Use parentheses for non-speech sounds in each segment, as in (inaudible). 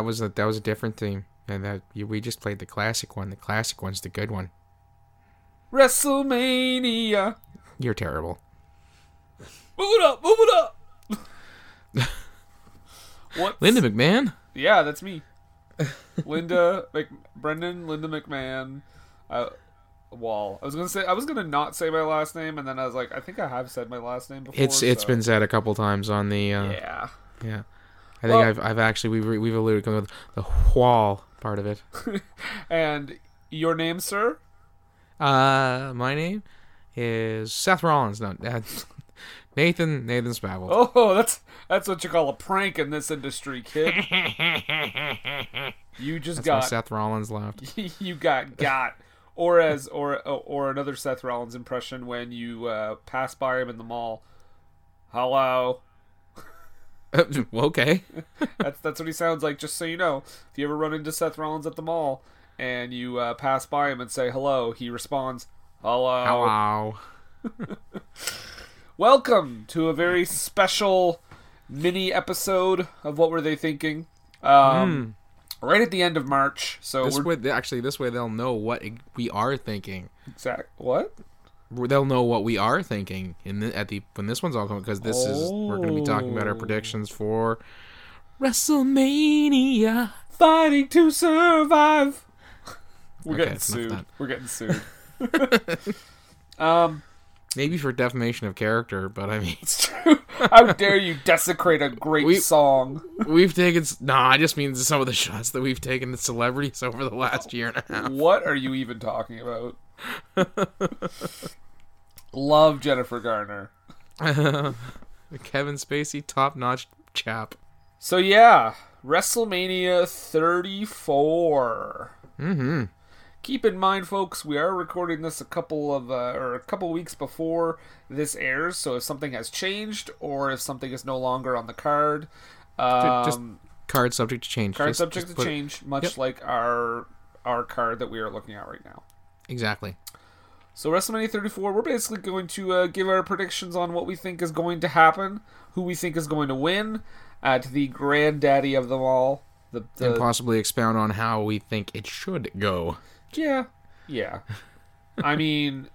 That was a that was a different theme, and that we just played the classic one. The classic one's the good one. WrestleMania. You're terrible. Move it up, move it up. (laughs) what? Linda McMahon. Yeah, that's me. Linda (laughs) Mc Brendan Linda McMahon. Uh, Wall. I was gonna say I was gonna not say my last name, and then I was like, I think I have said my last name before. It's it's so- been said a couple times on the uh, yeah. yeah. I think Well- I've I've actually we've we've alluded to the wall part of it. (laughs) And your name, sir? Uh, my name is Seth Rollins. No, uh, (laughs) Nathan Nathan Spavel. Oh, that's that's what you call a prank in this industry, kid. (laughs) You just That's got Seth Rollins left. you got got. Or as or or another Seth Rollins impression when you uh, pass by him in the mall. Hello. (laughs) okay. (laughs) That's that's what he sounds like. Just so you know, if you ever run into Seth Rollins at the mall and you uh, pass by him and say hello, he responds, "Hello." Hello. (laughs) Welcome to a very special mini episode of What Were They Thinking? Um, Right at the end of March. So This way, actually, this way they'll know what we are thinking. exact what? They'll know what we are thinking in the, at the when this one's all coming because this is we're going to be talking about our Oh. predictions for WrestleMania. Fighting to survive. (laughs) We're Okay, getting sued. We're getting sued. (laughs) (laughs) um, Maybe for defamation of character, but I mean, it's true. How dare you desecrate a great We- song? we've taken. Nah, I just mean some of the shots that we've taken the celebrities over the last year and a half. What are you even talking about? Love Jennifer Garner. (laughs) Kevin Spacey, top notch chap. So yeah, WrestleMania 34. Mm-hmm. Keep in mind, folks, we are recording this a couple of uh, or a couple weeks before this airs. So if something has changed or if something is no longer on the card, um, just Card subject to change. card Just- subject just to put- change, much Yep. like our our card that we are looking at right now. Exactly. So WrestleMania 34, we're basically going to uh, give our predictions on what we think is going to happen, who we think is going to win, at the granddaddy of them all. The, and possibly expound on how we think it should go. yeah, yeah. (laughs) I mean,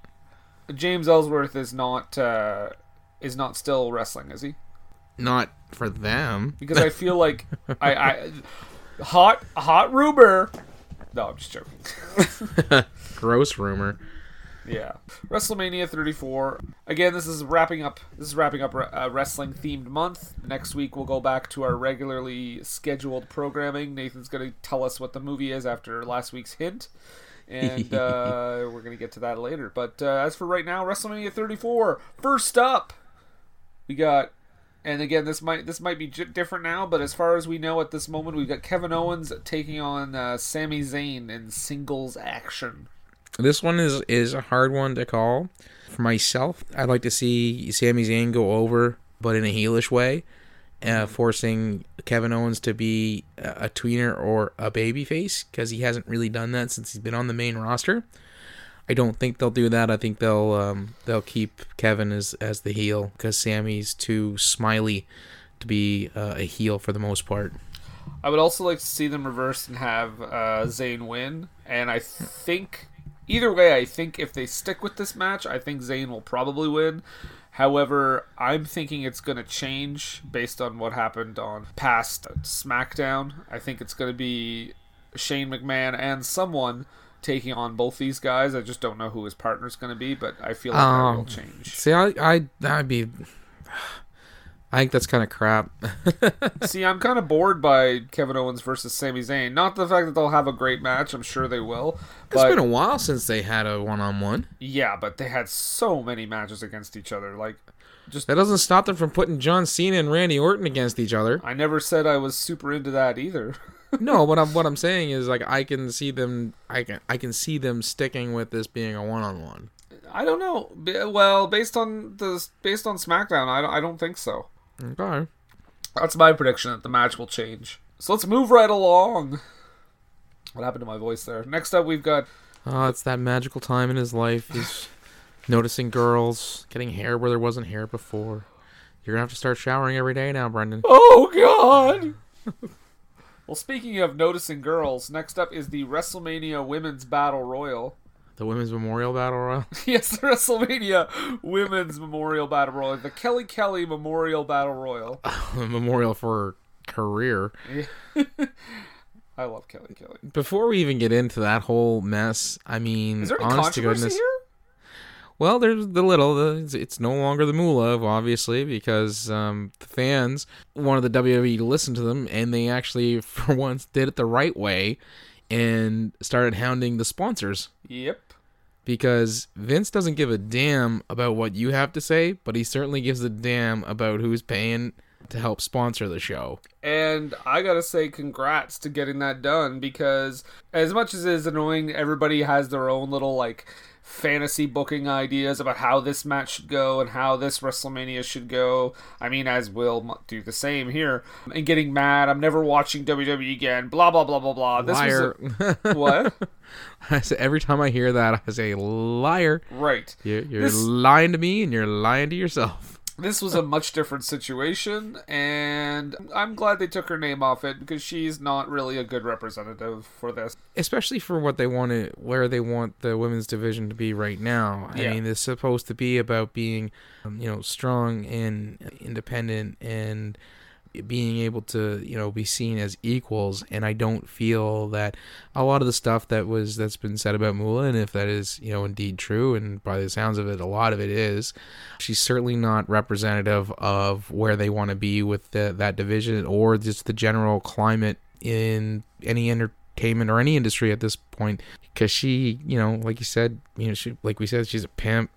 James Ellsworth is not uh, is not still wrestling, is he? Not for them. Because I feel like I, I hot hot rumor. No, I'm just joking. (laughs) Gross rumor. Yeah, WrestleMania 34. Again, this is wrapping up. This is wrapping up a wrestling themed month. Next week we'll go back to our regularly scheduled programming. Nathan's going to tell us what the movie is after last week's hint, and uh, (laughs) we're going to get to that later. But uh, as for right now, WrestleMania 34. First up, we got. And again, this might this might be different now, but as far as we know at this moment, we've got Kevin Owens taking on uh, Sami Zayn in singles action. This one is is a hard one to call. For myself, I'd like to see Sami Zayn go over, but in a heelish way, uh, forcing Kevin Owens to be a tweener or a babyface because he hasn't really done that since he's been on the main roster. I don't think they'll do that. I think they'll um, they'll keep Kevin as as the heel because Sammy's too smiley to be uh, a heel for the most part. I would also like to see them reverse and have uh, Zayn win. And I think either way, I think if they stick with this match, I think Zayn will probably win. However, I'm thinking it's going to change based on what happened on past SmackDown. I think it's going to be Shane McMahon and someone taking on both these guys. I just don't know who his partner's going to be, but I feel like that will Um, change. See, I I that'd be. I think that's kind of crap. (laughs) See, I'm kind of bored by Kevin Owens versus Sami Zayn. Not the fact that they'll have a great match. I'm sure they will. It's been a while since they had a one-on-one. yeah, but they had so many matches against each other. Like, just That doesn't stop them from putting John Cena and Randy Orton against each other. I never said I was super into that either. (laughs) no, what I'm what I'm saying is like I can see them. I can I can see them sticking with this being a one-on-one. I don't know. B- Well, based on the based on SmackDown, I don't, I don't think so. Okay. That's my prediction that the match will change. So let's move right along. What happened to my voice there? Next up, we've got Oh, it's that magical time in his life. He's noticing girls, getting hair where there wasn't hair before. You're gonna have to start showering every day now, Brendan. Oh God! (laughs) Well, speaking of noticing girls, next up is the WrestleMania Women's Battle Royal. The Women's Memorial Battle Royal. (laughs) yes, the WrestleMania Women's Memorial Battle Royal, the Kelly Kelly Memorial Battle Royal. (laughs) Memorial for her career. I love Kelly Kelly. Before we even get into that whole mess, I mean, Is there any honest to controversy goodness. here? Well, there's the little. It's, no longer the moolah, obviously, because um, the fans wanted the WWE to listen to them, and they actually, (laughs) for once, did it the right way and started hounding the sponsors. Yep. Because Vince doesn't give a damn about what you have to say, but he certainly gives a damn about who's paying to help sponsor the show. And I gotta say, congrats to getting that done because, as much as it is annoying, everybody has their own little like fantasy booking ideas about how this match should go and how this WrestleMania should go. I mean, as we'll do the same here. And getting mad, I'm never watching WWE again. Blah blah blah blah blah. This liar. was a, (laughs) what? (laughs) I say, every time I hear that, I say, liar. Right. You're, you're This- lying to me and you're lying to yourself. This was a much different situation, and I'm glad they took her name off it because she's not really a good representative for this. especially for what they want to where they want the women's division to be right now i mean it's supposed to be about being um, you know strong and independent and being able to you know be seen as equals and i don't feel that a lot of the stuff that was that's been said about Moolah and if that is you know indeed true and by the sounds of it a lot of it is she's certainly not representative of where they want to be with the, that division or just the general climate in any entertainment or any industry at this point because she you know like you said you know she like we said she's a pimp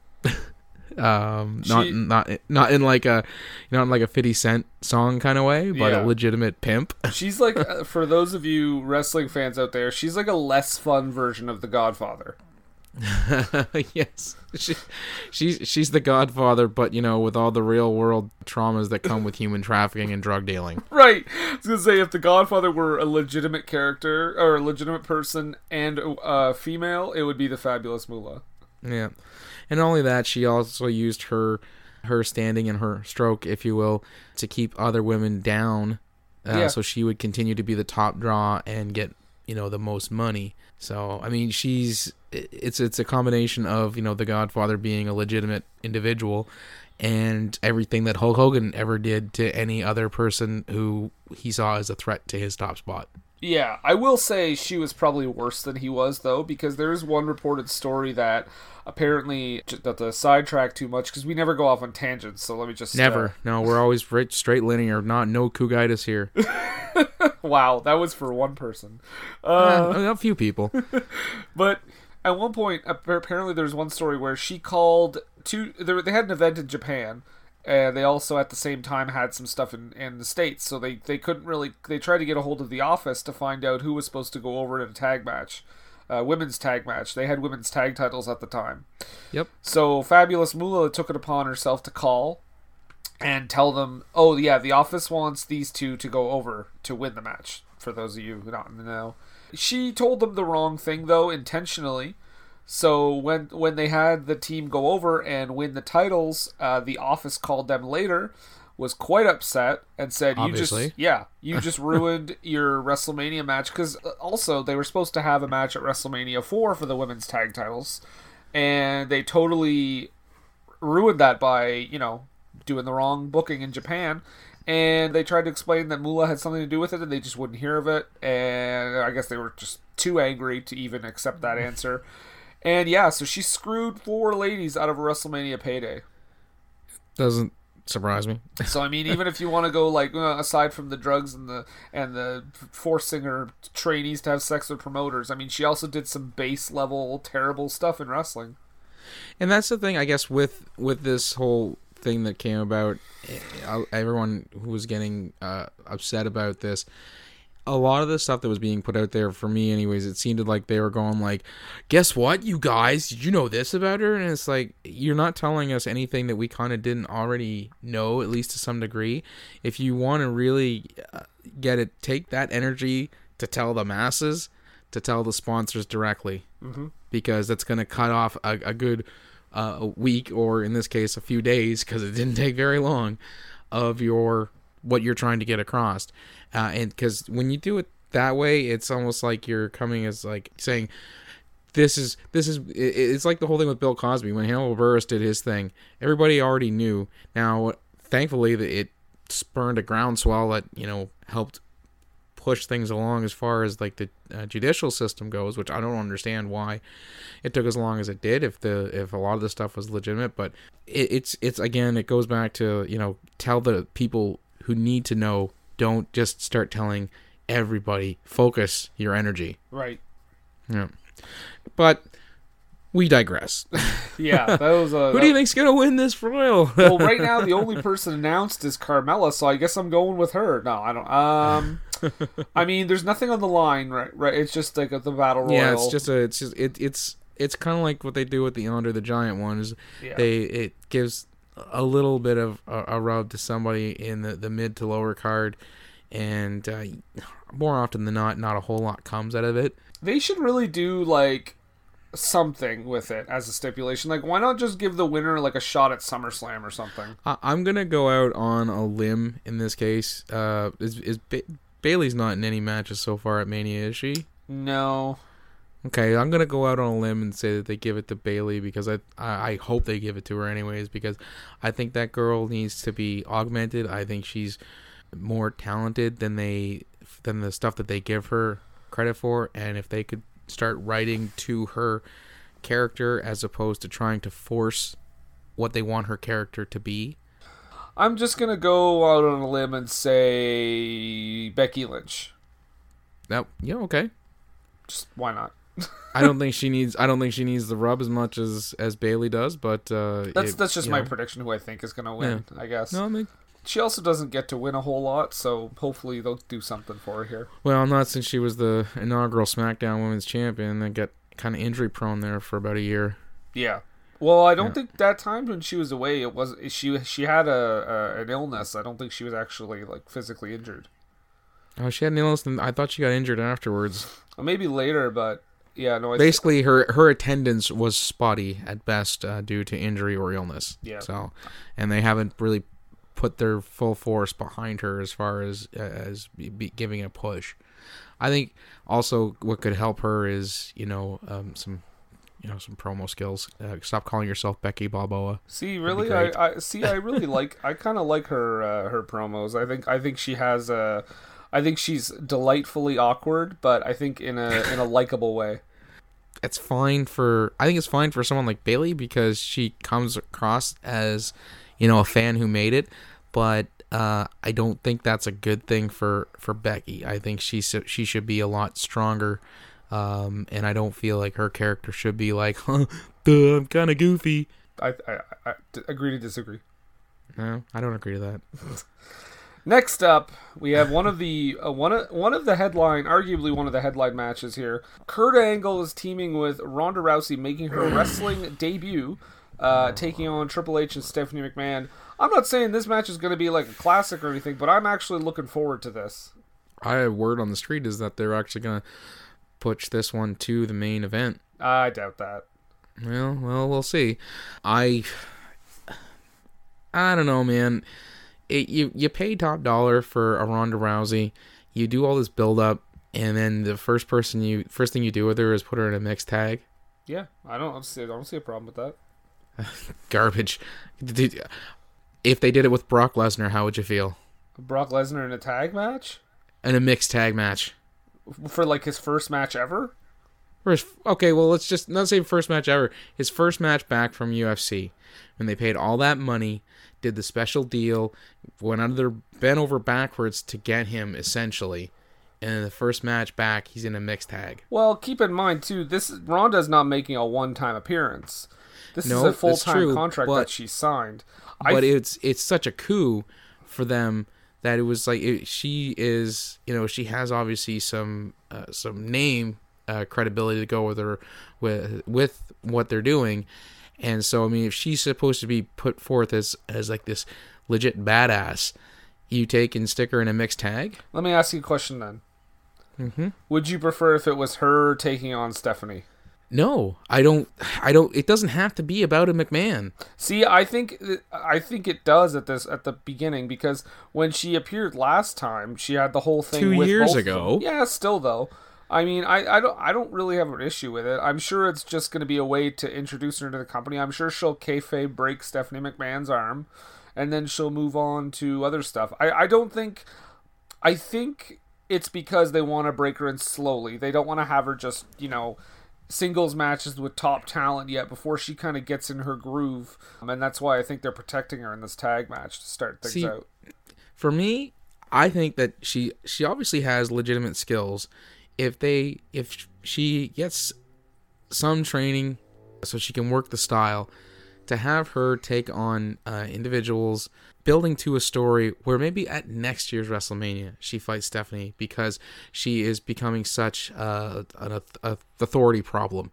um not She- not not in like a not in like a 50 cent song kind of way but Yeah. a legitimate pimp (laughs) She's like, uh, for those of you wrestling fans out there, she's like a less fun version of The Godfather. (laughs) yes she, she's she's the godfather but you know with all the real world traumas that come with human trafficking and drug dealing (laughs) Right. I was gonna say if The Godfather were a legitimate character or a legitimate person and a female, it would be the fabulous Moolah. Yeah, and not only that, she also used her her standing and her stroke, if you will, to keep other women down, uh, Yeah. so she would continue to be the top draw and get you know the most money. So I mean, she's it's it's a combination of you know the Godfather being a legitimate individual and everything that Hulk Hogan ever did to any other person who he saw as a threat to his top spot. Yeah, I will say she was probably worse than he was though, because there is one reported story that apparently that the sidetrack too much because we never go off on tangents. So let me just uh, Never, no, we're always right, straight linear, not no Cougitis here. (laughs) wow, that was for one person. Uh, Uh, a few people. (laughs) But at one point, ap- apparently, there's one story where she called two. They had an event in Japan, and they also at the same time had some stuff in, in the states. So they they couldn't really. They tried to get a hold of the office to find out who was supposed to go over in a tag match, uh, women's tag match. They had women's tag titles at the time. Yep. So Fabulous Moolah took it upon herself to call and tell them, "Oh yeah, the office wants these two to go over to win the match." For those of you who don't know, she told them the wrong thing though intentionally. So when when they had the team go over and win the titles, uh, the office called them later, was quite upset and said, "You Obviously. just yeah, you (laughs) just ruined your WrestleMania match." Because also they were supposed to have a match at WrestleMania four for the women's tag titles, and they totally ruined that by you know doing the wrong booking in Japan. And they tried to explain that Moolah had something to do with it, and they just wouldn't hear of it. And I guess they were just too angry to even accept that (laughs) answer. And yeah, so she screwed four ladies out of a WrestleMania payday. Doesn't surprise me. So I mean, even if you want to go like uh, aside from the drugs and the and the forcing her trainees to have sex with promoters, I mean, she also did some base level terrible stuff in wrestling. And that's the thing, I guess, with with this whole thing that came about, eh, everyone who was getting uh, upset about this, a lot of the stuff that was being put out there for me, anyways, it seemed like they were going like, "Guess what, you guys? Did you know this about her?" And it's like you're not telling us anything that we kind of didn't already know, at least to some degree. If you want to really uh, get it, take that energy to tell the masses, to tell the sponsors directly because that's going to cut off a, a good uh, a week or in this case a few days because it didn't take very long of your what you're trying to get across uh, and because when you do it that way, it's almost like you're coming as like saying, "This is this is." It's like the whole thing with Bill Cosby when Hannibal Buress did his thing. Everybody already knew. Now, thankfully, that it spurned a groundswell that you know helped push things along as far as like the uh, judicial system goes, which I don't understand why it took as long as it did. If the if a lot of the stuff was legitimate, but it, it's it's again it goes back to you know tell the people who need to know. Don't just start telling everybody. Focus your energy. Right. Yeah, but we digress. (laughs) Yeah, that was a. who do you think's gonna win this royal? (laughs) well, right now the only person announced is Carmella, so I guess I'm going with her. No, I don't. Um, I mean, there's nothing on the line, right? Right. It's just like the battle royal. Yeah, it's just a it's just it it's it's kind of like what they do with the Andre the Giant one is Yeah. they it gives a little bit of a, a rub to somebody in the the mid to lower card, and uh, more often than not, not a whole lot comes out of it. they should really do like something with it as a stipulation. Like, why not just give the winner like a shot at SummerSlam or something? I, I'm gonna go out on a limb in this case. Uh, is is ba- Bayley's not in any matches so far at Mania, is she? No. Okay, I'm gonna go out on a limb and say that they give it to Bayley because I, I I hope they give it to her anyways because I think that girl needs to be augmented. I think she's more talented than they than the stuff that they give her credit for, and if they could start writing to her character as opposed to trying to force what they want her character to be, I'm just gonna go out on a limb and say Becky Lynch. that yeah okay. Just why not? I don't think she needs I don't think she needs the rub as much as as Bayley does, but uh, That's it- that's just my know. prediction. Who I think is gonna win. I guess. No, I mean, She also doesn't get to win a whole lot, so hopefully they'll do something for her here. Well, not since she was the inaugural SmackDown Women's Champion and got kind of injury prone there for about a year. Yeah. Well, I don't Yeah. think that time when she was away, it was she she had a, a an illness. I don't think she was actually like physically injured. Oh, she had an illness, and I thought she got injured afterwards. Maybe later, but yeah, no. I Basically, her her attendance was spotty at best uh, due to injury or illness. Yeah. So, and they haven't really put their full force behind her as far as as be giving a push. I think also what could help her is you know um, some you know some promo skills. Uh, stop calling yourself Becky Balboa. See, really. I, I see. I really like. I kind of like her uh, her promos. I think I think she has a. I think she's delightfully awkward, but I think in a in a likable way. It's fine for I think it's fine for someone like Bayley because she comes across as you know a fan who made it, but uh, I don't think that's a good thing for for Becky. I think she she should be a lot stronger, um, and I don't feel like her character should be like, (laughs) huh, duh, I'm kind of goofy. I I agree to disagree. No, I don't agree to that. (laughs) Next up, we have one of the uh, one of one of the headline, arguably one of the headline matches here. Kurt Angle is teaming with Ronda Rousey, making her wrestling debut, uh, taking on Triple H and Stephanie McMahon. I'm not saying this match is going to be like a classic or anything, but I'm actually looking forward to this. I have word on the street is that they're actually gonna push this one to the main event. I doubt that. Well, well, we'll see. I, I don't know, man. It, you you pay top dollar for a Ronda Rousey. You do all this build up, and then the first person you first thing you do with her is put her in a mixed tag. Yeah, I don't see. I don't see a problem with that. (laughs) Garbage. If they did it with Brock Lesnar, how would you feel? Brock Lesnar in a tag match In a mixed tag match. for like his first match ever. His, okay, well, let's just not say first match ever. His first match back from UFC, when they paid all that money, did the special deal, went under, bent over backwards to get him essentially, and in the first match back, he's in a mixed tag. Well, keep in mind too, this Ronda's not making a one-time appearance. This No, is a full-time contract but- that she signed. But it's it's such a coup for them that it was like it, she is, you know, she has obviously some uh, some name uh, credibility to go with her with with what they're doing. And so, I mean, if she's supposed to be put forth as as like this legit badass, you take and stick her in a mixed tag. Let me ask you a question then. Mm-hmm. Would you prefer if it was her taking on Stephanie? No, I don't. I don't. It doesn't have to be about a McMahon. See, I think I think it does at this at the beginning because when she appeared last time, she had the whole thing Two years ago. Yeah, still though. I mean, I, I don't I don't really have an issue with it. I'm sure it's just going to be a way to introduce her to the company. I'm sure she'll kayfabe break Stephanie McMahon's arm, and then she'll move on to other stuff. I, I don't think. I think it's because they want to break her in slowly. They don't want to have her just you know singles matches with top talent yet before she kind of gets in her groove, Um, and that's why I think they're protecting her in this tag match to start things See, out. For me, I think that she she obviously has legitimate skills. If they if she gets some training so she can work the style, to have her take on uh, individuals, building to a story where maybe at next year's WrestleMania she fights Stephanie because she is becoming such uh, an a, authority problem.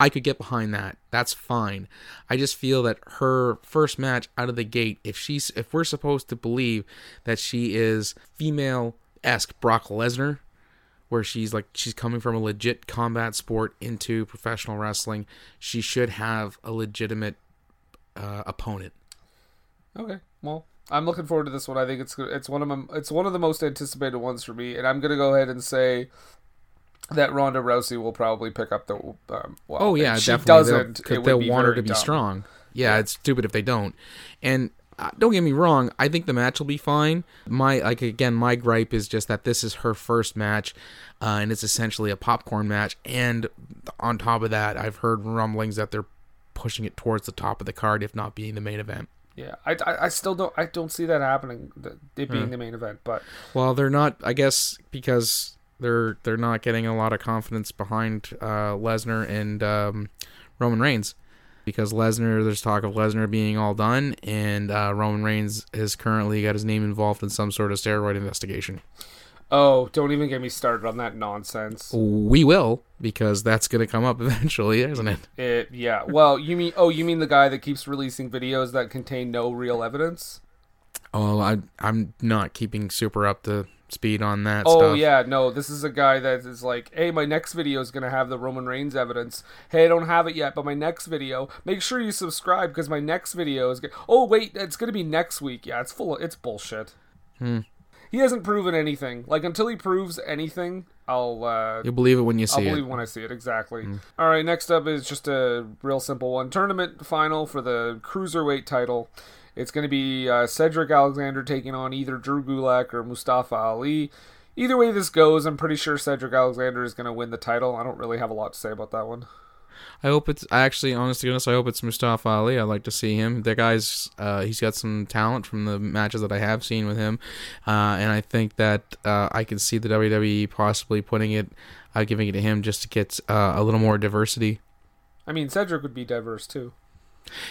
I could get behind that. That's fine. I just feel that her first match out of the gate, if she's if we're supposed to believe that she is female esque Brock Lesnar, where she's like she's coming from a legit combat sport into professional wrestling, she should have a legitimate uh, opponent. Okay, well, I'm looking forward to this one. I think it's it's one of my, it's one of the most anticipated ones for me, and I'm gonna go ahead and say that Ronda Rousey will probably pick up the. Um, well, Oh yeah, she definitely. doesn't. they'll, they'll want her to be dumb. strong. Yeah, it's stupid if they don't. And don't get me wrong, I think the match will be fine. My like again, my gripe is just that this is her first match, uh, and it's essentially a popcorn match. And on top of that, I've heard rumblings that they're pushing it towards the top of the card, if not being the main event. Yeah, I, I, I still don't I don't see that happening. It being the main event, but Well, they're not. I guess because they're they're not getting a lot of confidence behind uh, Lesnar and um, Roman Reigns. Because Lesnar, there's talk of Lesnar being all done, and uh, Roman Reigns has currently got his name involved in some sort of steroid investigation. oh, don't even get me started on that nonsense. We will, because that's going to come up (laughs) eventually, isn't it? It yeah. Well, you mean oh, you mean the guy that keeps releasing videos that contain no real evidence? Oh, I, I'm not keeping super up to speed on that Oh stuff. yeah, no, this is a guy that is like, hey, my next video is gonna have the Roman Reigns evidence. Hey, I don't have it yet, but my next video, make sure you subscribe because my next video is. Go- oh wait, it's gonna be next week. Yeah, it's full. Of, it's bullshit. Hmm. He hasn't proven anything. Like until he proves anything, I'll. uh You'll believe it when you see it. I'll believe. When I see it. Exactly. All right, next up is just a real simple one. Tournament final for the cruiserweight title. It's going to be uh, Cedric Alexander taking on either Drew Gulak or Mustafa Ali. Either way this goes, I'm pretty sure Cedric Alexander is going to win the title. I don't really have a lot to say about that one. I hope it's. I actually, honest to goodness, I hope it's Mustafa Ali. I'd like to see him. The guy's, uh, he's got some talent from the matches that I have seen with him, uh, and I think that uh, I can see the WWE possibly putting it, uh, giving it to him just to get uh, a little more diversity. I mean, Cedric would be diverse too.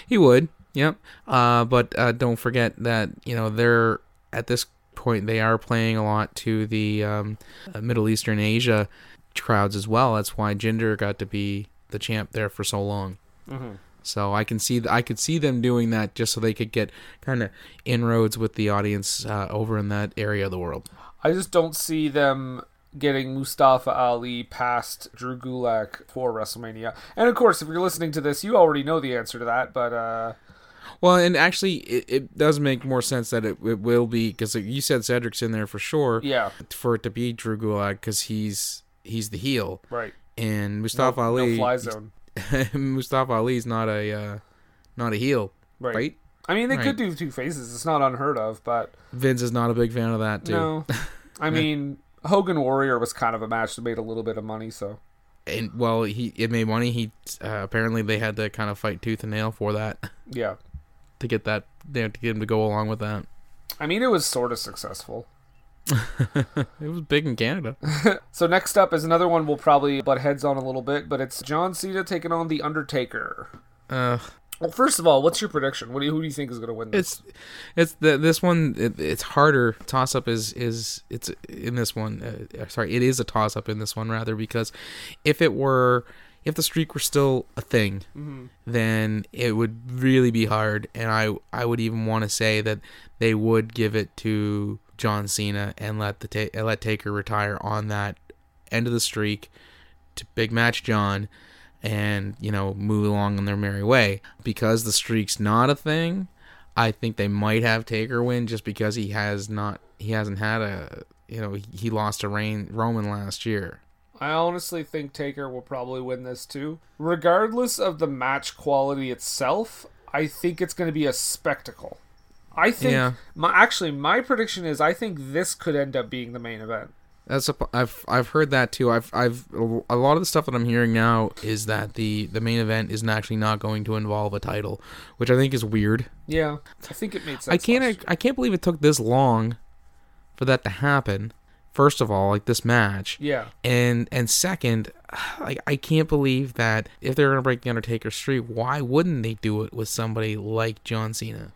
He would, yep. Uh, but uh, don't forget that you know they're at this point they are playing a lot to the um, Middle Eastern Asia crowds as well. That's why Jinder got to be the champ there for so long. Mm-hmm. So I can see I could see them doing that just so they could get kind of inroads with the audience uh, over in that area of the world. I just don't see them getting Mustafa Ali past Drew Gulak for WrestleMania. And of course, if you're listening to this, you already know the answer to that, but uh Well, and actually, it, it does make more sense that it, it will be because you said Cedric's in there for sure. yeah, For it to be Drew Gulak because he's he's the heel right. And Mustafa no Ali. fly zone. (laughs) Mustafa Ali's not a uh, not a heel, Right. right? I mean, they Right. could do two faces. It's not unheard of, but Vince is not a big fan of that too. no. (laughs) I mean, Hogan Warrior was kind of a match that made a little bit of money, so And well, he it made money. He uh, apparently they had to kind of fight tooth and nail for that. yeah. (laughs) to get that they had to get him to go along with that. I mean, it was sort of successful. (laughs) It was big in Canada. (laughs) So next up is another one we'll probably butt heads on a little bit, but it's John Cena taking on the Undertaker. Uh, Well, first of all, what's your prediction? What do you, who do you think is going to win this? it's it's the, this one. It, it's harder. Toss up is is it's in this one. Uh, sorry, it is a toss up in this one rather because if it were if the streak were still a thing, Mm-hmm. then it would really be hard. And I I would even want to say that they would give it to John Cena and let the ta- let Taker retire on that end of the streak to big match John, and you know move along on their merry way. Because the streak's not a thing, I think they might have Taker win just because he has not he hasn't had a you know he lost to Rain Roman last year. I honestly think Taker will probably win this too. Regardless of the match quality itself, I think it's going to be a spectacle. I think Yeah. my actually my prediction is I think this could end up being the main event. That's a, I've I've heard that too. I've I've a lot of the stuff that I'm hearing now is that the the main event is actually not going to involve a title, which I think is weird. Yeah, I think it made sense. I can't year. I, can't believe it took this long for that to happen. First of all, like this match, Yeah, and and second, (sighs) like I can't believe that if they're gonna break the Undertaker streak, why wouldn't they do it with somebody like John Cena?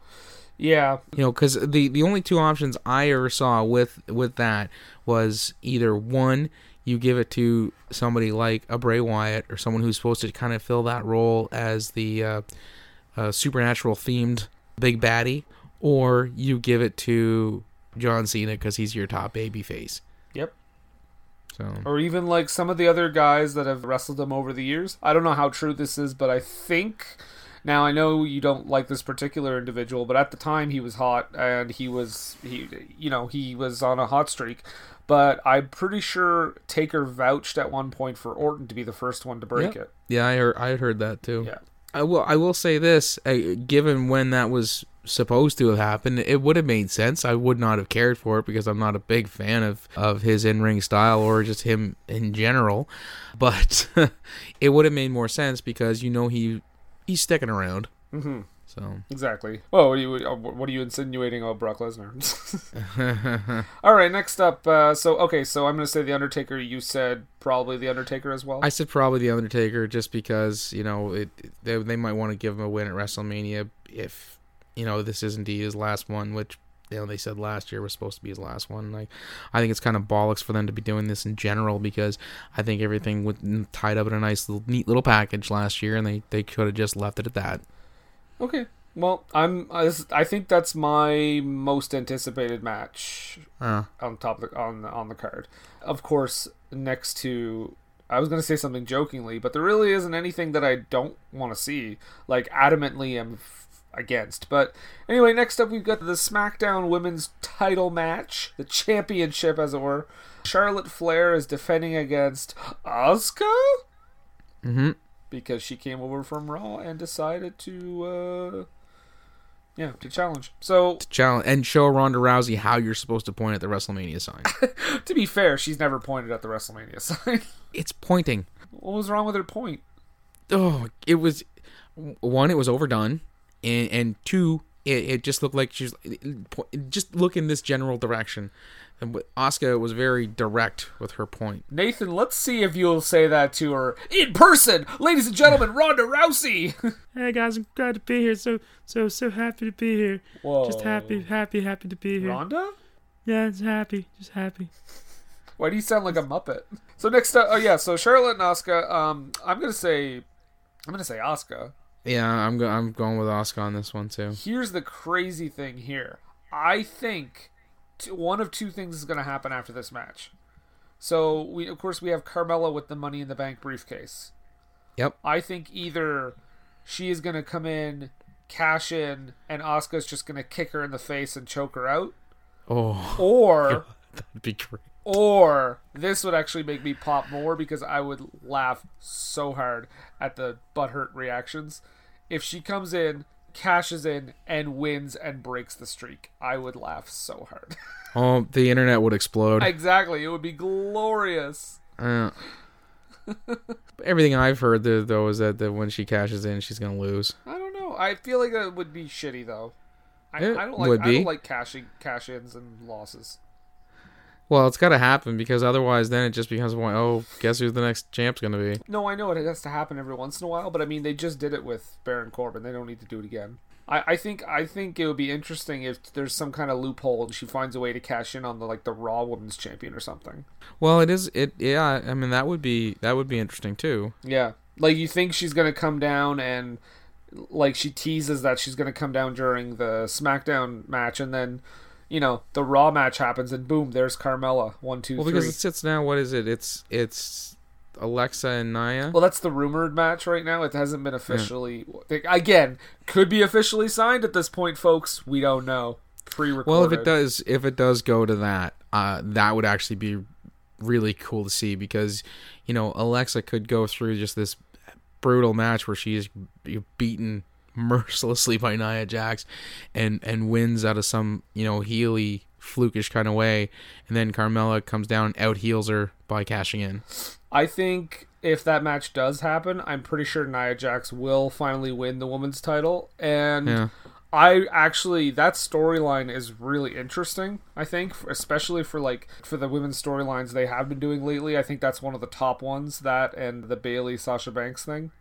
Yeah, You know, because the the only two options I ever saw with with that was either one, you give it to somebody like a Bray Wyatt or someone who's supposed to kind of fill that role as the uh, uh, supernatural themed big baddie, or you give it to John Cena because he's your top baby face. yep. So Or even like some of the other guys that have wrestled them over the years. I don't know how true this is, but I think. Now I know you don't like this particular individual, but at the time he was hot and he was he you know he was on a hot streak. But I'm pretty sure Taker vouched at one point for Orton to be the first one to break Yep. it. yeah, I heard I had heard that too. Yeah. I will I will say this, uh, given when that was supposed to have happened, it would have made sense. I would not have cared for it because I'm not a big fan of of his in-ring style or just him in general. But (laughs) it would have made more sense because you know he he's sticking around. hmm So Exactly. Well, what are you uh, what are you insinuating about Brock Lesnar? (laughs) All right, next up. Uh, so okay, so I'm gonna say the Undertaker. You said probably the Undertaker as well. I said probably the Undertaker just because you know it they, they might want to give him a win at WrestleMania if you know this is indeed his last one, which you know they said last year was supposed to be his last one. Like I think it's kind of bollocks for them to be doing this in general because I think everything was tied up in a nice little neat little package last year, and they they could have just left it at that. Okay. Well, I'm. I think that's my most anticipated match Uh, on top of the, on on the card. Of course, next to I was gonna say something jokingly, but there really isn't anything that I don't want to see. Like adamantly, am against. But anyway, next up we've got the SmackDown Women's Title match, the championship, as it were. Charlotte Flair is defending against Asuka hmm because she came over from Raw and decided to, uh, yeah, to challenge. So to Challenge and show Ronda Rousey how you're supposed to point at the WrestleMania sign. (laughs) to be fair, she's never pointed at the WrestleMania sign. (laughs) it's pointing. what was wrong with her point? oh, it was one, it was overdone, and and two, it, it just looked like she's just look in this general direction. And Asuka was very direct with her point. Nathan, let's see if you'll say that to her in person, ladies and gentlemen. Ronda Rousey. (laughs) Hey guys, I'm glad to be here. So so so happy to be here. Whoa. Just happy, happy, happy to be here. Ronda? Yeah, it's happy, just happy. Why do you sound like a muppet? So next up, oh yeah, so Charlotte and Asuka. Um, I'm gonna say, I'm gonna say Asuka. Yeah, I'm go- I'm going with Asuka on this one too. Here's the crazy thing here. I think t- one of two things is going to happen after this match. So we, of course, we have Carmella with the Money in the Bank briefcase. Yep. I think either she is going to come in, cash in, and Asuka's just going to kick her in the face and choke her out, Oh, (laughs) or that'd be great. Or this would actually make me pop more because I would laugh so hard at the butthurt reactions. If she comes in, cashes in, and wins and breaks the streak, I would laugh so hard. (laughs) Oh, the internet would explode. exactly, it would be glorious. Uh, (laughs) everything I've heard though, is that, that when she cashes in, she's gonna lose. I don't know. I feel like that would be shitty though. I, I don't like I don't like cashing cash ins and losses. Well, it's got to happen because otherwise, then it just becomes one. Oh, guess who the next champ's gonna be? No, I know it has to happen every once in a while, but I mean they just did it with Baron Corbin. They don't need to do it again. I, I think I think it would be interesting if there's some kind of loophole and she finds a way to cash in on the like the Raw Women's Champion or something. Well, it is. It yeah. I mean, that would be that would be interesting too. Yeah, like you think she's gonna come down and like she teases that she's gonna come down during the SmackDown match, and then you know the Raw match happens, and boom, there's Carmella. One, two, Well, three. because it sits now. What is it? It's it's Alexa and Nia. Well, that's the rumored match right now. It hasn't been officially. Again, could be officially signed at this point, folks. We don't know. Pre-recorded. Well, if it does, if it does go to that, uh, that would actually be really cool to see because you know Alexa could go through just this brutal match where she is beaten mercilessly by Nia Jax and and wins out of some you know heely flukish kind of way, and then Carmella comes down and out heals her by cashing in. I think if that match does happen, I'm pretty sure Nia Jax will finally win the women's title, and Yeah. I actually that storyline is really interesting. I think, especially for like for the women's storylines they have been doing lately. I think that's one of the top ones. That and the Bayley Sasha Banks thing.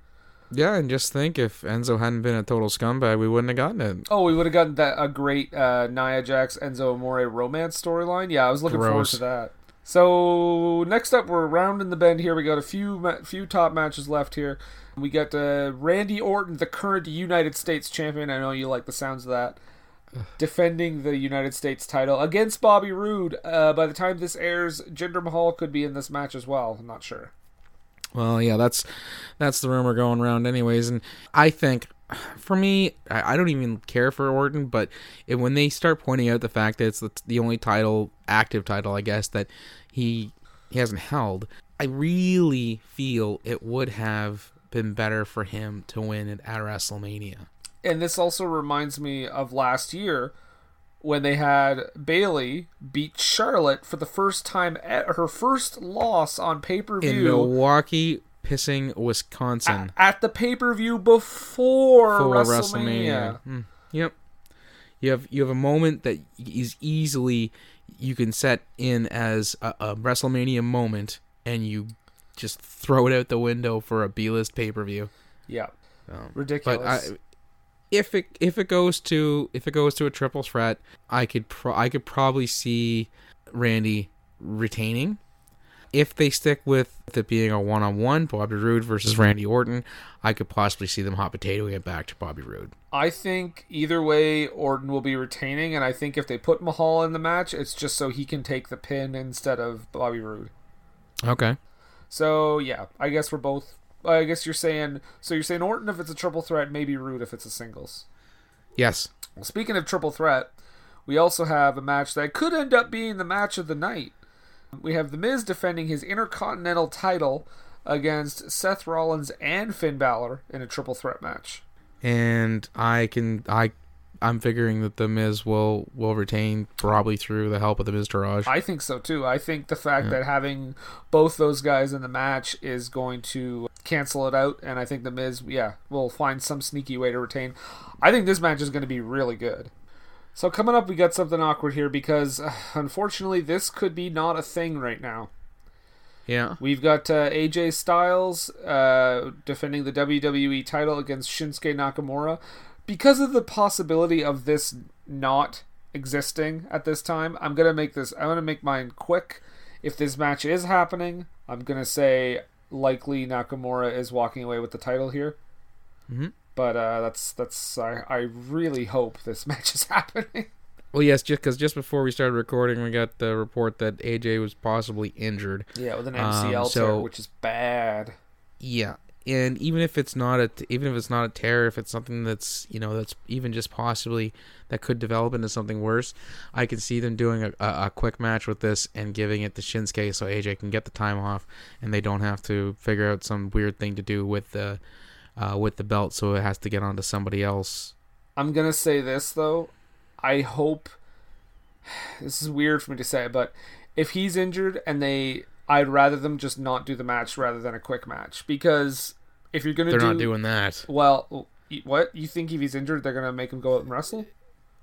Yeah, and just think if Enzo hadn't been a total scumbag, we wouldn't have gotten it. Oh, we would have gotten that a great uh, Nia Jax Enzo Amore romance storyline. Yeah, I was looking forward to that. So next up, we're rounding the bend here. We got a few ma- few top matches left here. We got uh, Randy Orton, the current United States champion. I know you like the sounds of that. (sighs) Defending the United States title against Bobby Roode. Uh, by the time this airs, Jinder Mahal could be in this match as well. I'm not sure. Well, yeah, that's that's the rumor going around, anyways. And I think, (sighs) for me, I, I don't even care for Orton, but it, when they start pointing out the fact that it's the, the only title, active title, I guess, that he he hasn't held, I really feel it would have been better for him to win it at WrestleMania. And this also reminds me of last year when they had Bayley beat Charlotte for the first time at her first loss on pay per view In Milwaukee, pissing Wisconsin. at the pay per view before for WrestleMania. Mm, Yep. You have you have a moment that is easily you can set in as a, a WrestleMania moment, and you just throw it out the window for a B-list pay per view. Yeah, Um, ridiculous. If it if it goes to if it goes to a triple threat, I could pro- I could probably see Randy retaining. If they stick with it being a one on one, Bobby Roode versus Randy Orton, I could possibly see them hot potatoing it back to Bobby Roode. I think either way, Orton will be retaining, and I think if they put Mahal in the match, it's just so he can take the pin instead of Bobby Roode. Okay. So yeah, I guess we're both. I guess you're saying so. You're saying Orton if it's a triple threat, maybe Roode if it's a singles. Yes. Well, speaking of triple threat, we also have a match that could end up being the match of the night. We have The Miz defending his Intercontinental title against Seth Rollins and Finn Balor in a triple threat match. And I can I I'm figuring that the Miz will will retain probably through the help of the Miztourage. I think so too. I think the fact that having both those guys in the match is going to cancel it out, and I think the Miz, yeah, will find some sneaky way to retain. I think this match is going to be really good. So coming up, we got something awkward here because uh, (sighs) unfortunately, this could be not a thing right now. yeah. We've got uh, AJ Styles uh, defending the WWE title against Shinsuke Nakamura. Because of the possibility of this not existing at this time, I'm gonna make this. I'm gonna make mine quick. If this match is happening, I'm gonna say likely Nakamura is walking away with the title here. Mhm. But uh, that's that's. I, I really hope this (laughs) match is happening. Well, yes, just because just before we started recording, we got the report that AJ was possibly injured. Yeah, with an Um, MCL tear, which is bad. Yeah, and even if it's not a even if it's not a tear, if it's something that's you know that's even just possibly that could develop into something worse, I can see them doing a, a, a quick match with this and giving it to Shinsuke so AJ can get the time off and they don't have to figure out some weird thing to do with the uh, with the belt, so it has to get onto somebody else. I'm gonna say this though. I hope (sighs) this is weird for me to say, but if he's injured and they, I'd rather them just not do the match rather than a quick match because if you're gonna They're do, not doing that. well, what you think if he's injured, they're gonna make him go out and wrestle?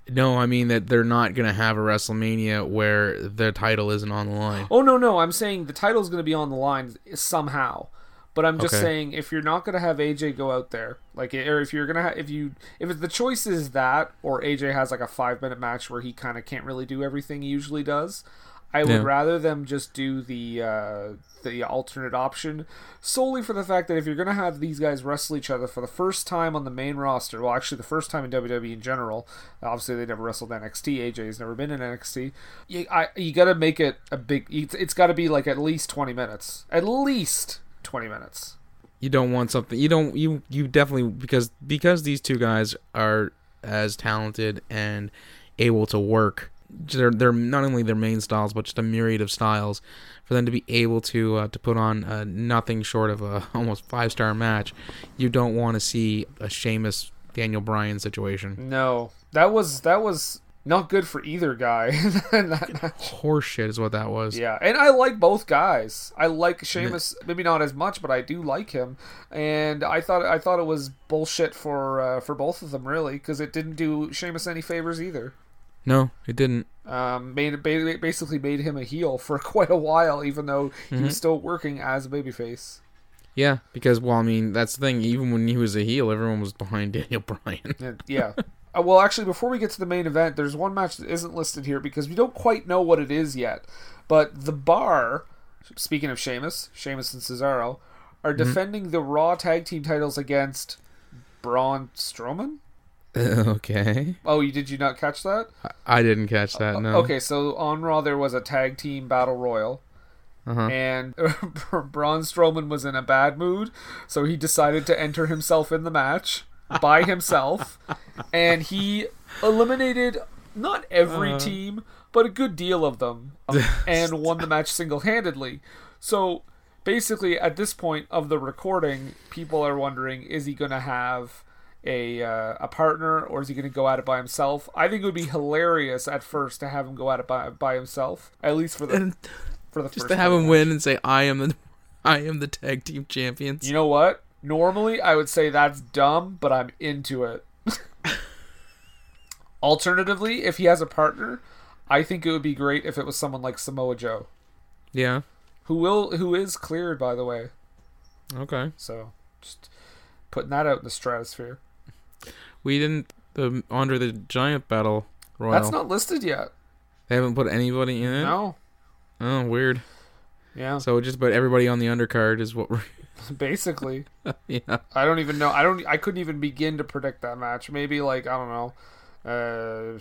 No, I mean that they're not gonna have a WrestleMania where the title isn't on the line. Oh no, no, I'm saying the title's gonna be on the line somehow. But I'm just Okay. saying if you're not gonna have AJ go out there, like, or if you're gonna ha- if you if the choice is that or AJ has like a five minute match where he kind of can't really do everything he usually does, I would Yeah. rather them just do the uh, the alternate option solely for the fact that if you're gonna have these guys wrestle each other for the first time on the main roster, well, actually the first time in WWE in general, obviously they never wrestled NXT. AJ has never been in NXT. You, I, you got to make it a big. It's, it's got to be like at least twenty minutes, at least. 20 minutes. you don't want something you don't you you definitely because because these two guys are as talented and able to work they're, they're not only their main styles but just a myriad of styles for them to be able to uh, to put on uh, nothing short of a (laughs) almost five star match you don't want to see a Sheamus Daniel Bryan situation No, that was that was not good for either guy. in that match. horseshit is what that was Yeah, and I like both guys. I like Sheamus, maybe not as much, but I do like him. And I thought I thought it was bullshit for uh, for both of them really because it didn't do Sheamus any favors either. No it didn't Um, made basically made him a heel for (laughs) quite a while, even though he was still working as a babyface. yeah because well I mean that's the thing even when he was a heel everyone was behind (laughs) Daniel Bryan And- yeah. Uh, well, actually, before we get to the main event, there's one match that isn't listed here because we don't quite know what it is yet. But the Bar, speaking of Sheamus, Sheamus and Cesaro, are defending the Raw Tag Team titles against Braun Strowman. (laughs) okay Oh, you did you not catch that? I- I didn't catch that no Okay, so on Raw there was a tag team battle royal. Uh-huh. And (laughs) Braun Strowman was in a bad mood, so he decided to enter himself in the match by himself, (laughs) and he eliminated not every team, but a good deal of them, um, and won the match single handedly. So basically, at this point of the recording, people are wondering: Is he going to have? A, uh, a partner or is he going to go at it by himself? I think it would be hilarious at first to have him go at it by, by himself, at least for the and for the just first to have him match. win and say I am the I am the tag team champions. You know what? Normally, I would say that's dumb, but I'm into it. (laughs) Alternatively, if he has a partner, I think it would be great if it was someone like Samoa Joe, yeah. who will who is cleared by the way. Okay. So, just putting that out in the stratosphere. We didn't the Andre the Giant battle royal. That's not listed yet. They haven't put anybody in it. No. Oh, weird. Yeah. So just but everybody on the undercard is what we're. (laughs) Basically, (laughs) yeah. I don't even know. I don't. I couldn't even begin to predict that match. Maybe like I don't know. Uh,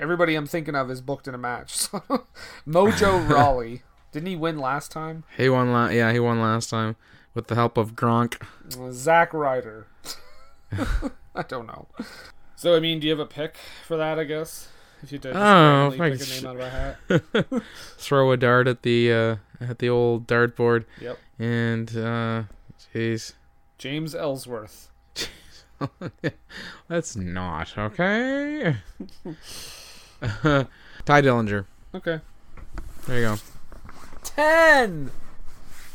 everybody I'm thinking of is booked in a match. (laughs) Mojo Rawley didn't he win last time? He won. La- yeah, he won last time with the help of Gronk. Zack Ryder. (laughs) I don't know. So I mean, do you have a pick for that? I guess if you did, Oh, randomly if I pick a sh- name out of a hat. (laughs) Throw a dart at the uh, at the old dartboard Yep. and uh, jeez. James Ellsworth. (laughs) That's not okay. Tye Dillinger. Okay. There you go. Ten.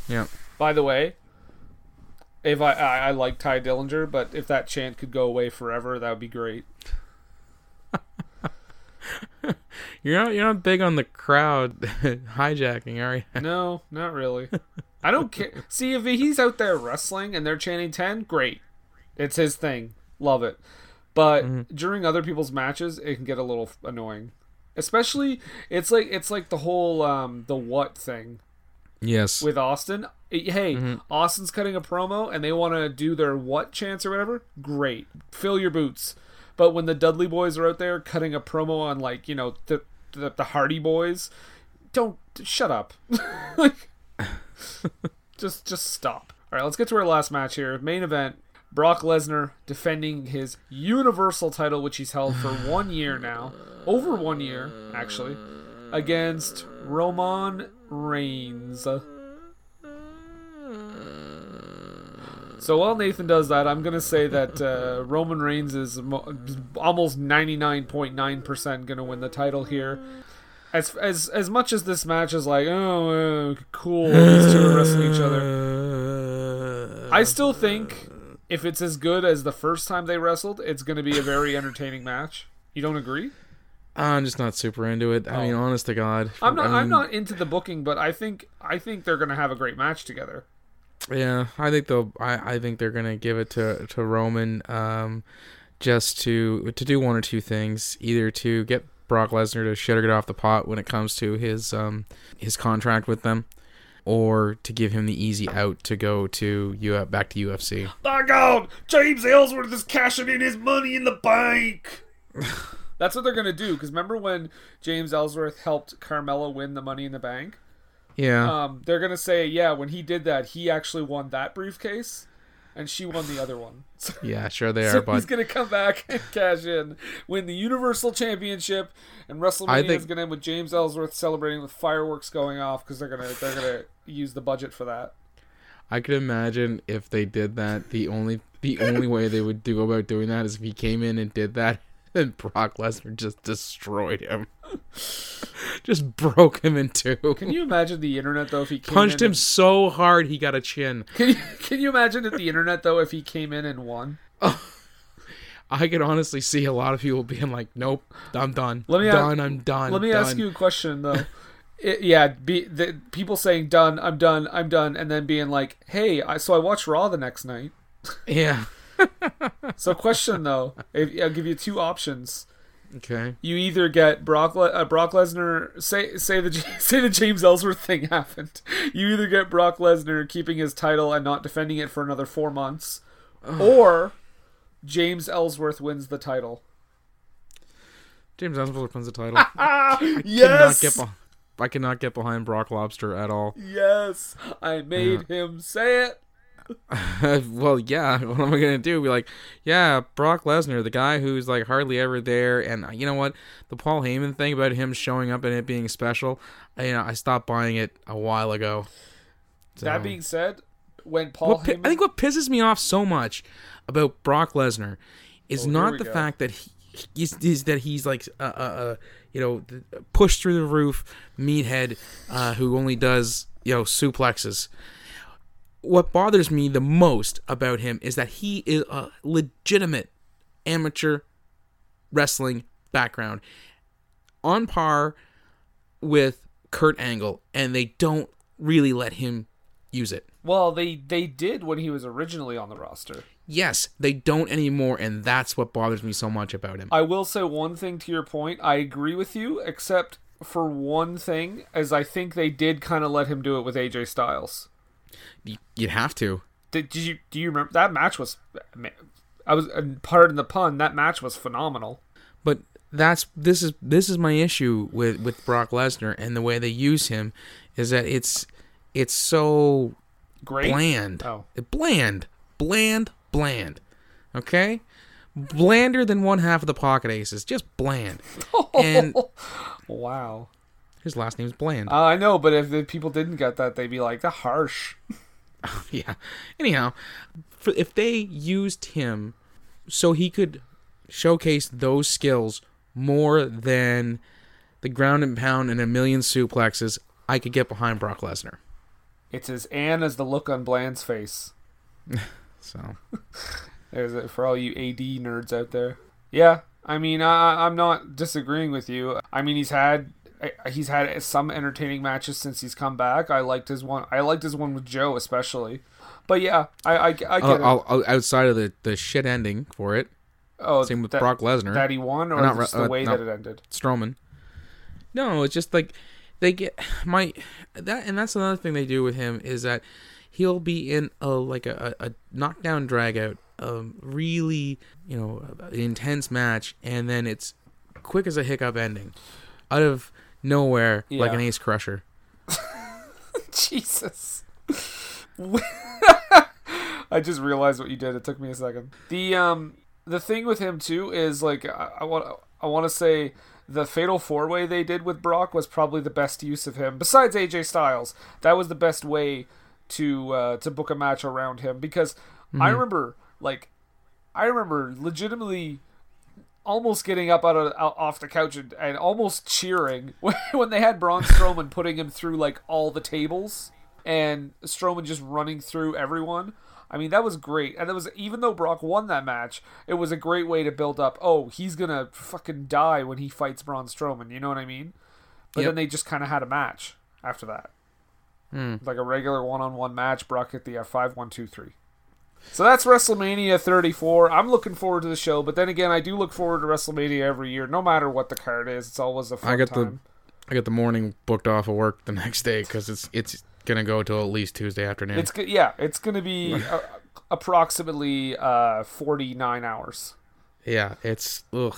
Yeah. By the way, if I, I I like Tye Dillinger, but if that chant could go away forever, that would be great. (laughs) You're not you're not big on the crowd (laughs) hijacking, are you? (laughs) No, not really. I don't care. See, if he's out there wrestling and they're chanting 10, great. It's his thing. Love it. But during other people's matches, it can get a little annoying. Especially it's like it's like the whole um the what thing Yes. with Austin. Hey, mm-hmm. Austin's cutting a promo and they want to do their what chance or whatever. Great. Fill your boots. But when the Dudley boys are out there cutting a promo on like, you know, the the, the Hardy boys, don't shut up. (laughs) like (laughs) just just stop. All right, let's get to our last match here. Main event. Brock Lesnar defending his Universal title, which he's held for one year now, over one year actually, against Roman Reigns. So while Nathan does that, I'm gonna say that uh, Roman Reigns is mo- almost 99.9% gonna win the title here. As as as much as this match is like, oh, uh, cool, these two are wrestling each other. I still think if it's as good as the first time they wrestled, it's gonna be a very entertaining match. You don't agree? I'm just not super into it. I mean, honest to God. Oh. I'm not. I I'm mean, not into the booking, but I think I think they're gonna have a great match together. Yeah, I think they'll. I, I think they're gonna give it to to Roman, um, just to to do one or two things. Either to get Brock Lesnar to shit or get off the pot when it comes to his um his contract with them, or to give him the easy out to go to you back to UFC. My God, James Ellsworth is cashing in his money in the bank. (laughs) That's what they're gonna do. Because remember when James Ellsworth helped Carmella win the Money in the Bank? Yeah. Um, they're gonna say, yeah, when he did that, he actually won that briefcase, and she won the other one. (laughs) So, yeah, sure they (laughs) so are, he's gonna come back (laughs) and cash in, win the Universal Championship, and WrestleMania is gonna end with James Ellsworth celebrating with fireworks going off because they're gonna they're gonna use the budget for that. I could imagine if they did that, the only the only way they would do about doing that is if he came in and did that and Brock Lesnar just destroyed him. just broke him in two. Can you imagine the internet though if he came Punched him so hard he got a chin. Can you can you imagine at the internet though if he came in and won? (laughs) I could honestly see a lot of people being like, "Nope, I'm done. Let me done. I'm done. Let me done. ask you a question though. (laughs) It, yeah, be the people saying done, I'm done, I'm done, and then being like, hey, I, so I watched Raw the next night. Yeah. So question though, if, I'll give you two options. Okay. You either get Brock Le- uh, Brock Lesnar say say the (laughs) say the James Ellsworth thing (laughs) happened. You either get Brock Lesnar keeping his title and not defending it for another four months, or James Ellsworth wins the title. James Ellsworth wins the title. (laughs) Cannot yes, get beh- I cannot get behind Brock Lobster at all. yes, I made him say it. (laughs) well, yeah. (laughs) What am I gonna do? Be like, yeah, Brock Lesnar, the guy who's like hardly ever there, and uh, you know what? The Paul Heyman thing about him showing up and it being special, I, you know, I stopped buying it a while ago. So- That being said, when Paul pi- Heyman, I think what pisses me off so much about Brock Lesnar is Oh, not the go. fact that he is, is that he's like uh, uh, uh you know pushed through the roof meathead uh, who only does you know suplexes. What bothers me the most about him is that he is a legitimate amateur wrestling background on par with Kurt Angle, and they don't really let him use it. well, they they did when he was originally on the roster. Yes, they don't anymore, and that's what bothers me so much about him. I will say one thing to your point. I agree with you, except for one thing, as I think they did kind of let him do it with AJ Styles. You'd have to. Did, did you do you remember that match was? I was pardon the pun. That match was phenomenal. But that's this is this is my issue with with Brock Lesnar and the way they use him is that it's it's so Great. bland. Oh. Bland, bland, bland. Okay? Blander than one half of the pocket aces. Just bland. (laughs) And Wow. His last name's Bland. Uh, I know, but if the people didn't get that, they'd be like, "The harsh." (laughs) yeah. Anyhow, for, if they used him so he could showcase those skills more than the ground and pound and a million suplexes, I could get behind Brock Lesnar. It's as Anne as the look on Bland's face. (laughs) So (laughs) There's it for all you AD nerds out there. Yeah, I mean, I, I'm not disagreeing with you. I mean, he's had he's had some entertaining matches since he's come back. I liked his one. I liked his one with Joe especially. But yeah, I I, I get I'll, it. I'll, I'll- outside of the, the shit ending for it, oh, same with that, Brock Lesnar, that he won, or not just Ro- the uh, way that it ended. Strowman. No, it's just like they get (sighs) my that, and that's another thing they do with him is that he'll be in a like a, a, a knockdown dragout, um, really you know intense match, and then it's quick as a hiccup ending, out of nowhere like an ace crusher. (laughs) Jesus. (laughs) I just realized what you did. It took me a second. The um the thing with him too is like I, I want I want to say the fatal four way they did with Brock was probably the best use of him besides AJ Styles. That was the best way to uh, to book a match around him because I remember like I remember legitimately almost getting up out of out, off the couch and, and almost cheering when, (laughs) when they had Braun Strowman putting him through like all the tables and Strowman just running through everyone. I mean that was great, and that was even though Brock won that match, it was a great way to build up. Oh, he's gonna fucking die when he fights Braun Strowman. You know what I mean? But Yep. then they just kind of had a match after that, Hmm. like a regular one-on-one match. Brock hit the F five one two three. So that's WrestleMania 34. I'm looking forward to the show, but then again, I do look forward to WrestleMania every year, no matter what the card is. It's always a fun I got the- I got the morning booked off of work the (laughs) next day because it's it's gonna go till at least Tuesday afternoon. It's yeah, it's gonna be (laughs) uh, approximately uh, 49 hours. Yeah, it's ugh,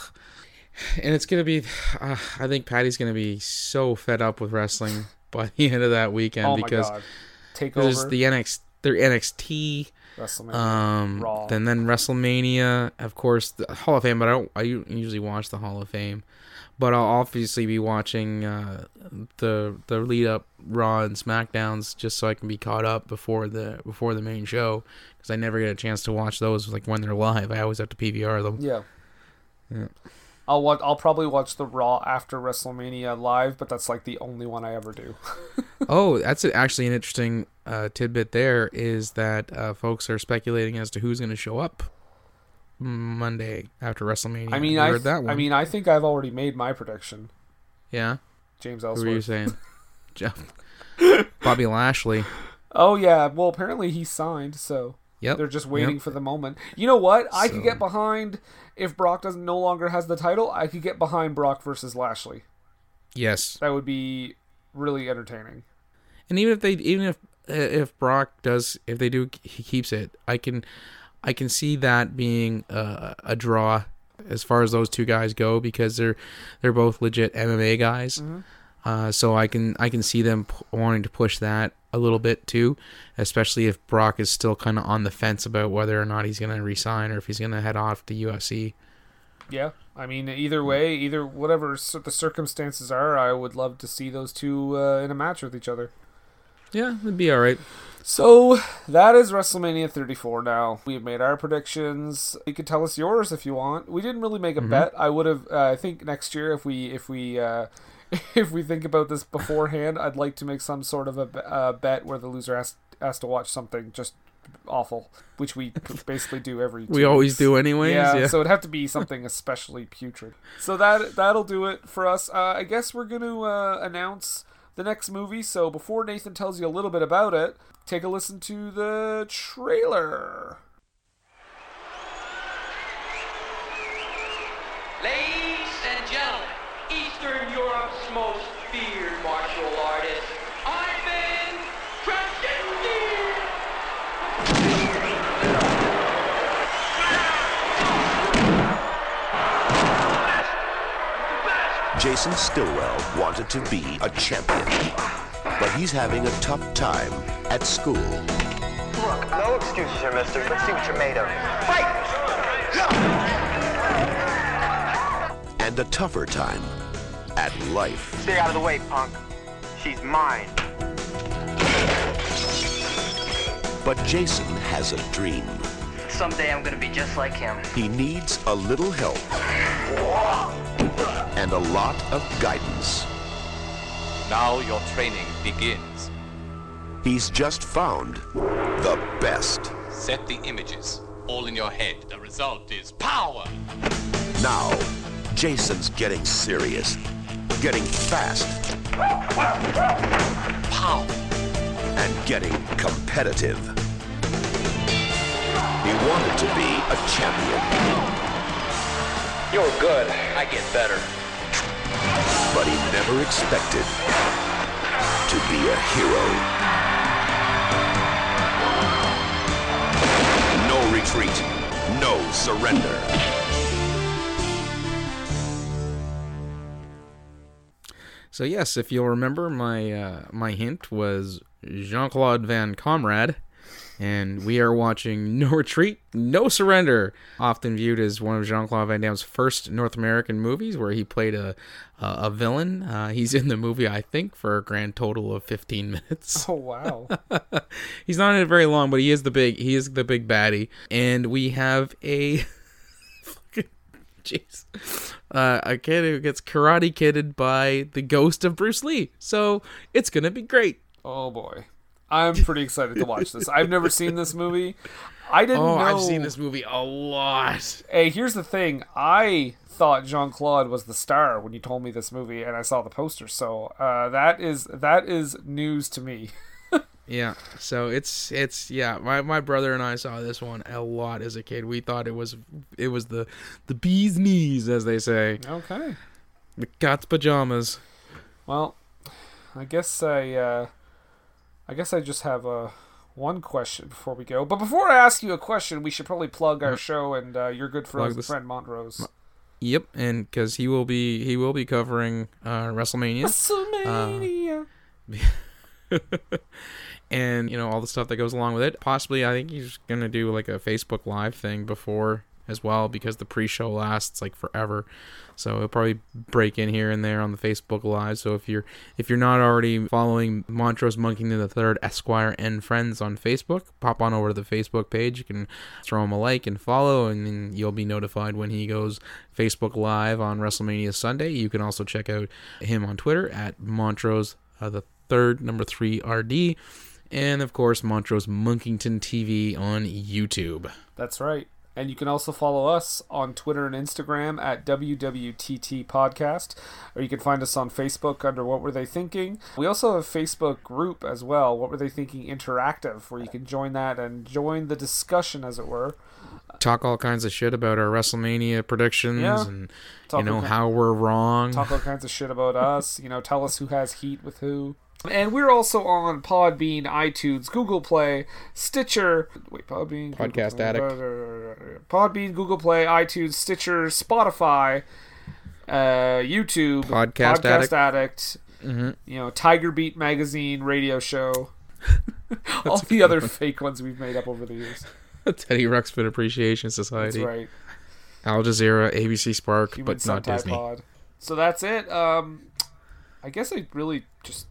and it's gonna be. Uh, I think Patty's gonna be so fed up with wrestling by the end of that weekend oh because god, take there's over the NXT, their NXT, WrestleMania. um, Raw. then then WrestleMania, of course, the Hall of Fame. But I don't. I usually watch the Hall of Fame, but I'll obviously be watching uh, the the lead up Raw and Smackdowns just so I can be caught up before the before the main show because I never get a chance to watch those like when they're live. I always have to PVR them. Yeah. Yeah. I'll watch. I'll probably watch the Raw after WrestleMania live, but that's like the only one I ever do. (laughs) Oh, that's actually an interesting uh, tidbit. There is that uh, folks are speculating as to who's going to show up Monday after WrestleMania. I mean, I heard that one. I mean, I think I've already made my prediction. yeah. James Ellsworth. Who were you saying? (laughs) Jeff. Bobby Lashley. Oh yeah. Well, apparently he signed, so Yep. they're just waiting Yep. for the moment. You know what? I could get behind if Brock doesn't no longer has the title. I could get behind Brock versus Lashley. Yes. That would be really entertaining. And even if they, even if uh, if Brock does, if they do, he keeps it. I can, I can see that being a, a draw as far as those two guys go because they're they're both legit MMA guys. Uh, so I can I can see them p- wanting to push that a little bit too, especially if Brock is still kind of on the fence about whether or not he's going to resign or if he's going to head off to UFC. Yeah, I mean, either way, either whatever the circumstances are, I would love to see those two uh, in a match with each other. Yeah, it'd be all right. So that is WrestleMania 34. Now we have made our predictions. You could tell us yours if you want. We didn't really make a bet. I would have. Uh, I think next year, if we if we uh, (laughs) if we think about this beforehand, I'd like to make some sort of a be- uh, bet where the loser has has to watch something just awful, which we (laughs) basically do every. We two always do anyways. Yeah, Yeah. so it'd have to be something especially putrid. So that that'll do it for us. Uh, I guess we're going to uh, announce the next movie. So before Nathan tells you a little bit about it, take a listen to the trailer. Ladies Jason Stillwell wanted to be a champion, but he's having a tough time at school. Look, no excuses here, mister. Let's see what you're made of. Fight! and a tougher time at life. Stay out of the way, punk. She's mine. But Jason has a dream. Someday I'm gonna be just like him. He needs a little help and a lot of guidance. Now your training begins. He's just found the best. Set the images all in your head. The result is power. Now, Jason's getting serious, getting fast, Power. and getting competitive. He wanted to be a champion, You're good. I get better. Never expected to be a hero. No retreat, no surrender. So yes, if you'll remember, my uh, my hint was Jean Claude Van Comrade, and we are watching (laughs) No Retreat, No Surrender, often viewed as one of Jean Claude Van Damme's first North American movies, where he played a a, a villain. Uh, he's in the movie, I think, for a grand total of 15 (laughs) minutes. Oh wow! (laughs) He's not in it very long, but he is the big he is the big baddie, and we have a jeez, uh, a kid who gets karate kidded by the ghost of Bruce Lee. So it's gonna be great. oh boy, I'm pretty excited to watch this. I've never seen this movie. I didn't Oh, know. I've seen this movie a lot. Hey, here's the thing. I thought Jean Claude was the star when you told me this movie, and I saw the poster. So uh, that is that is news to me. (laughs) Yeah, so it's it's yeah. My my brother and I saw this one a lot as a kid. We thought it was it was the the bee's knees, as they say, Okay. the cat's pajamas. Well, I guess I uh, I guess I just have uh, one question before we go. But before I ask you a question, we should probably plug our show and uh, your good friend, this- friend Montrose. Yep, and because he will be he will be covering uh, WrestleMania. WrestleMania. (laughs) and you know all the stuff that goes along with it. Possibly, I think he's gonna do like a Facebook Live thing before as well because the pre-show lasts like forever. So he'll probably break in here and there on the Facebook Live. So if you're if you're not already following Montrose Monkington the Third Esquire and friends on Facebook, pop on over to the Facebook page. You can throw him a like and follow, and then you'll be notified when he goes Facebook Live on WrestleMania Sunday. You can also check out him on Twitter at Montrose uh, the Third Number Three RD, and of course Montrose Monkington TV on YouTube. That's right. And you can also follow us on Twitter and Instagram at WWTT Podcast, or you can find us on Facebook under What Were They Thinking. We also have a Facebook group as well, What Were They Thinking Interactive, where you can join that and join the discussion, as it were. Talk all kinds of shit about our WrestleMania predictions Yeah. and Talk you know how we're wrong. talk all (laughs) kinds of shit about us. You know, tell us who has heat with who. And we're also on Podbean, iTunes, Google Play, Stitcher. Wait, Podbean, Podcast Play, Addict. Podbean, Google Play, iTunes, Stitcher, Spotify, uh, YouTube, Podcast Addict. Addict. Mm-hmm. You know, Tiger Beat Magazine radio show. (laughs) all the other fake ones we've made up over the years. (laughs) Teddy Ruxpin Appreciation Society, That's right. Al Jazeera, ABC Spark, Human but not Disney. Pod. So that's it. Um, I guess I really just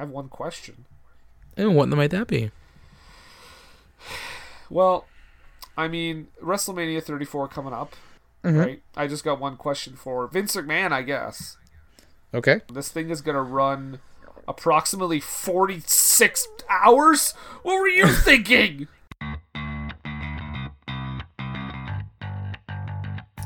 have one question. And what might that be? Well, I mean, WrestleMania 34 coming up, Mm-hmm. right? I just got one question for Vince McMahon, I guess. Okay. This thing is going to run approximately 46 hours? What were you (laughs) thinking?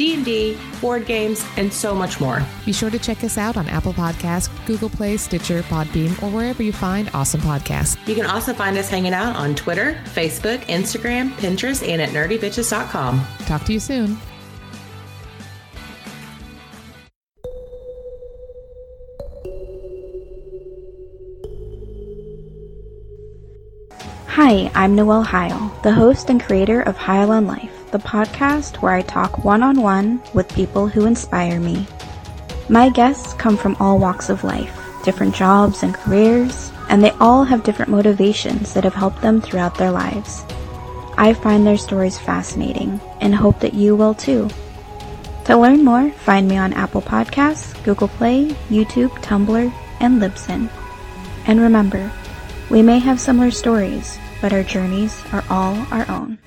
D&D, board games, and so much more. Be sure to check us out on Apple Podcasts, Google Play, Stitcher, Podbean, or wherever you find awesome podcasts. You can also find us hanging out on Twitter, Facebook, Instagram, Pinterest, and at nerdybitches.com. Talk to you soon. Hi, I'm Noelle Heil, the host and creator of Heil on Life, the podcast where I talk one on one with people who inspire me. My guests come from all walks of life, different jobs and careers, and they all have different motivations that have helped them throughout their lives. I find their stories fascinating and hope that you will too. To learn more, find me on Apple Podcasts, Google Play, YouTube, Tumblr, and Libsyn. And remember, we may have similar stories, but our journeys are all our own.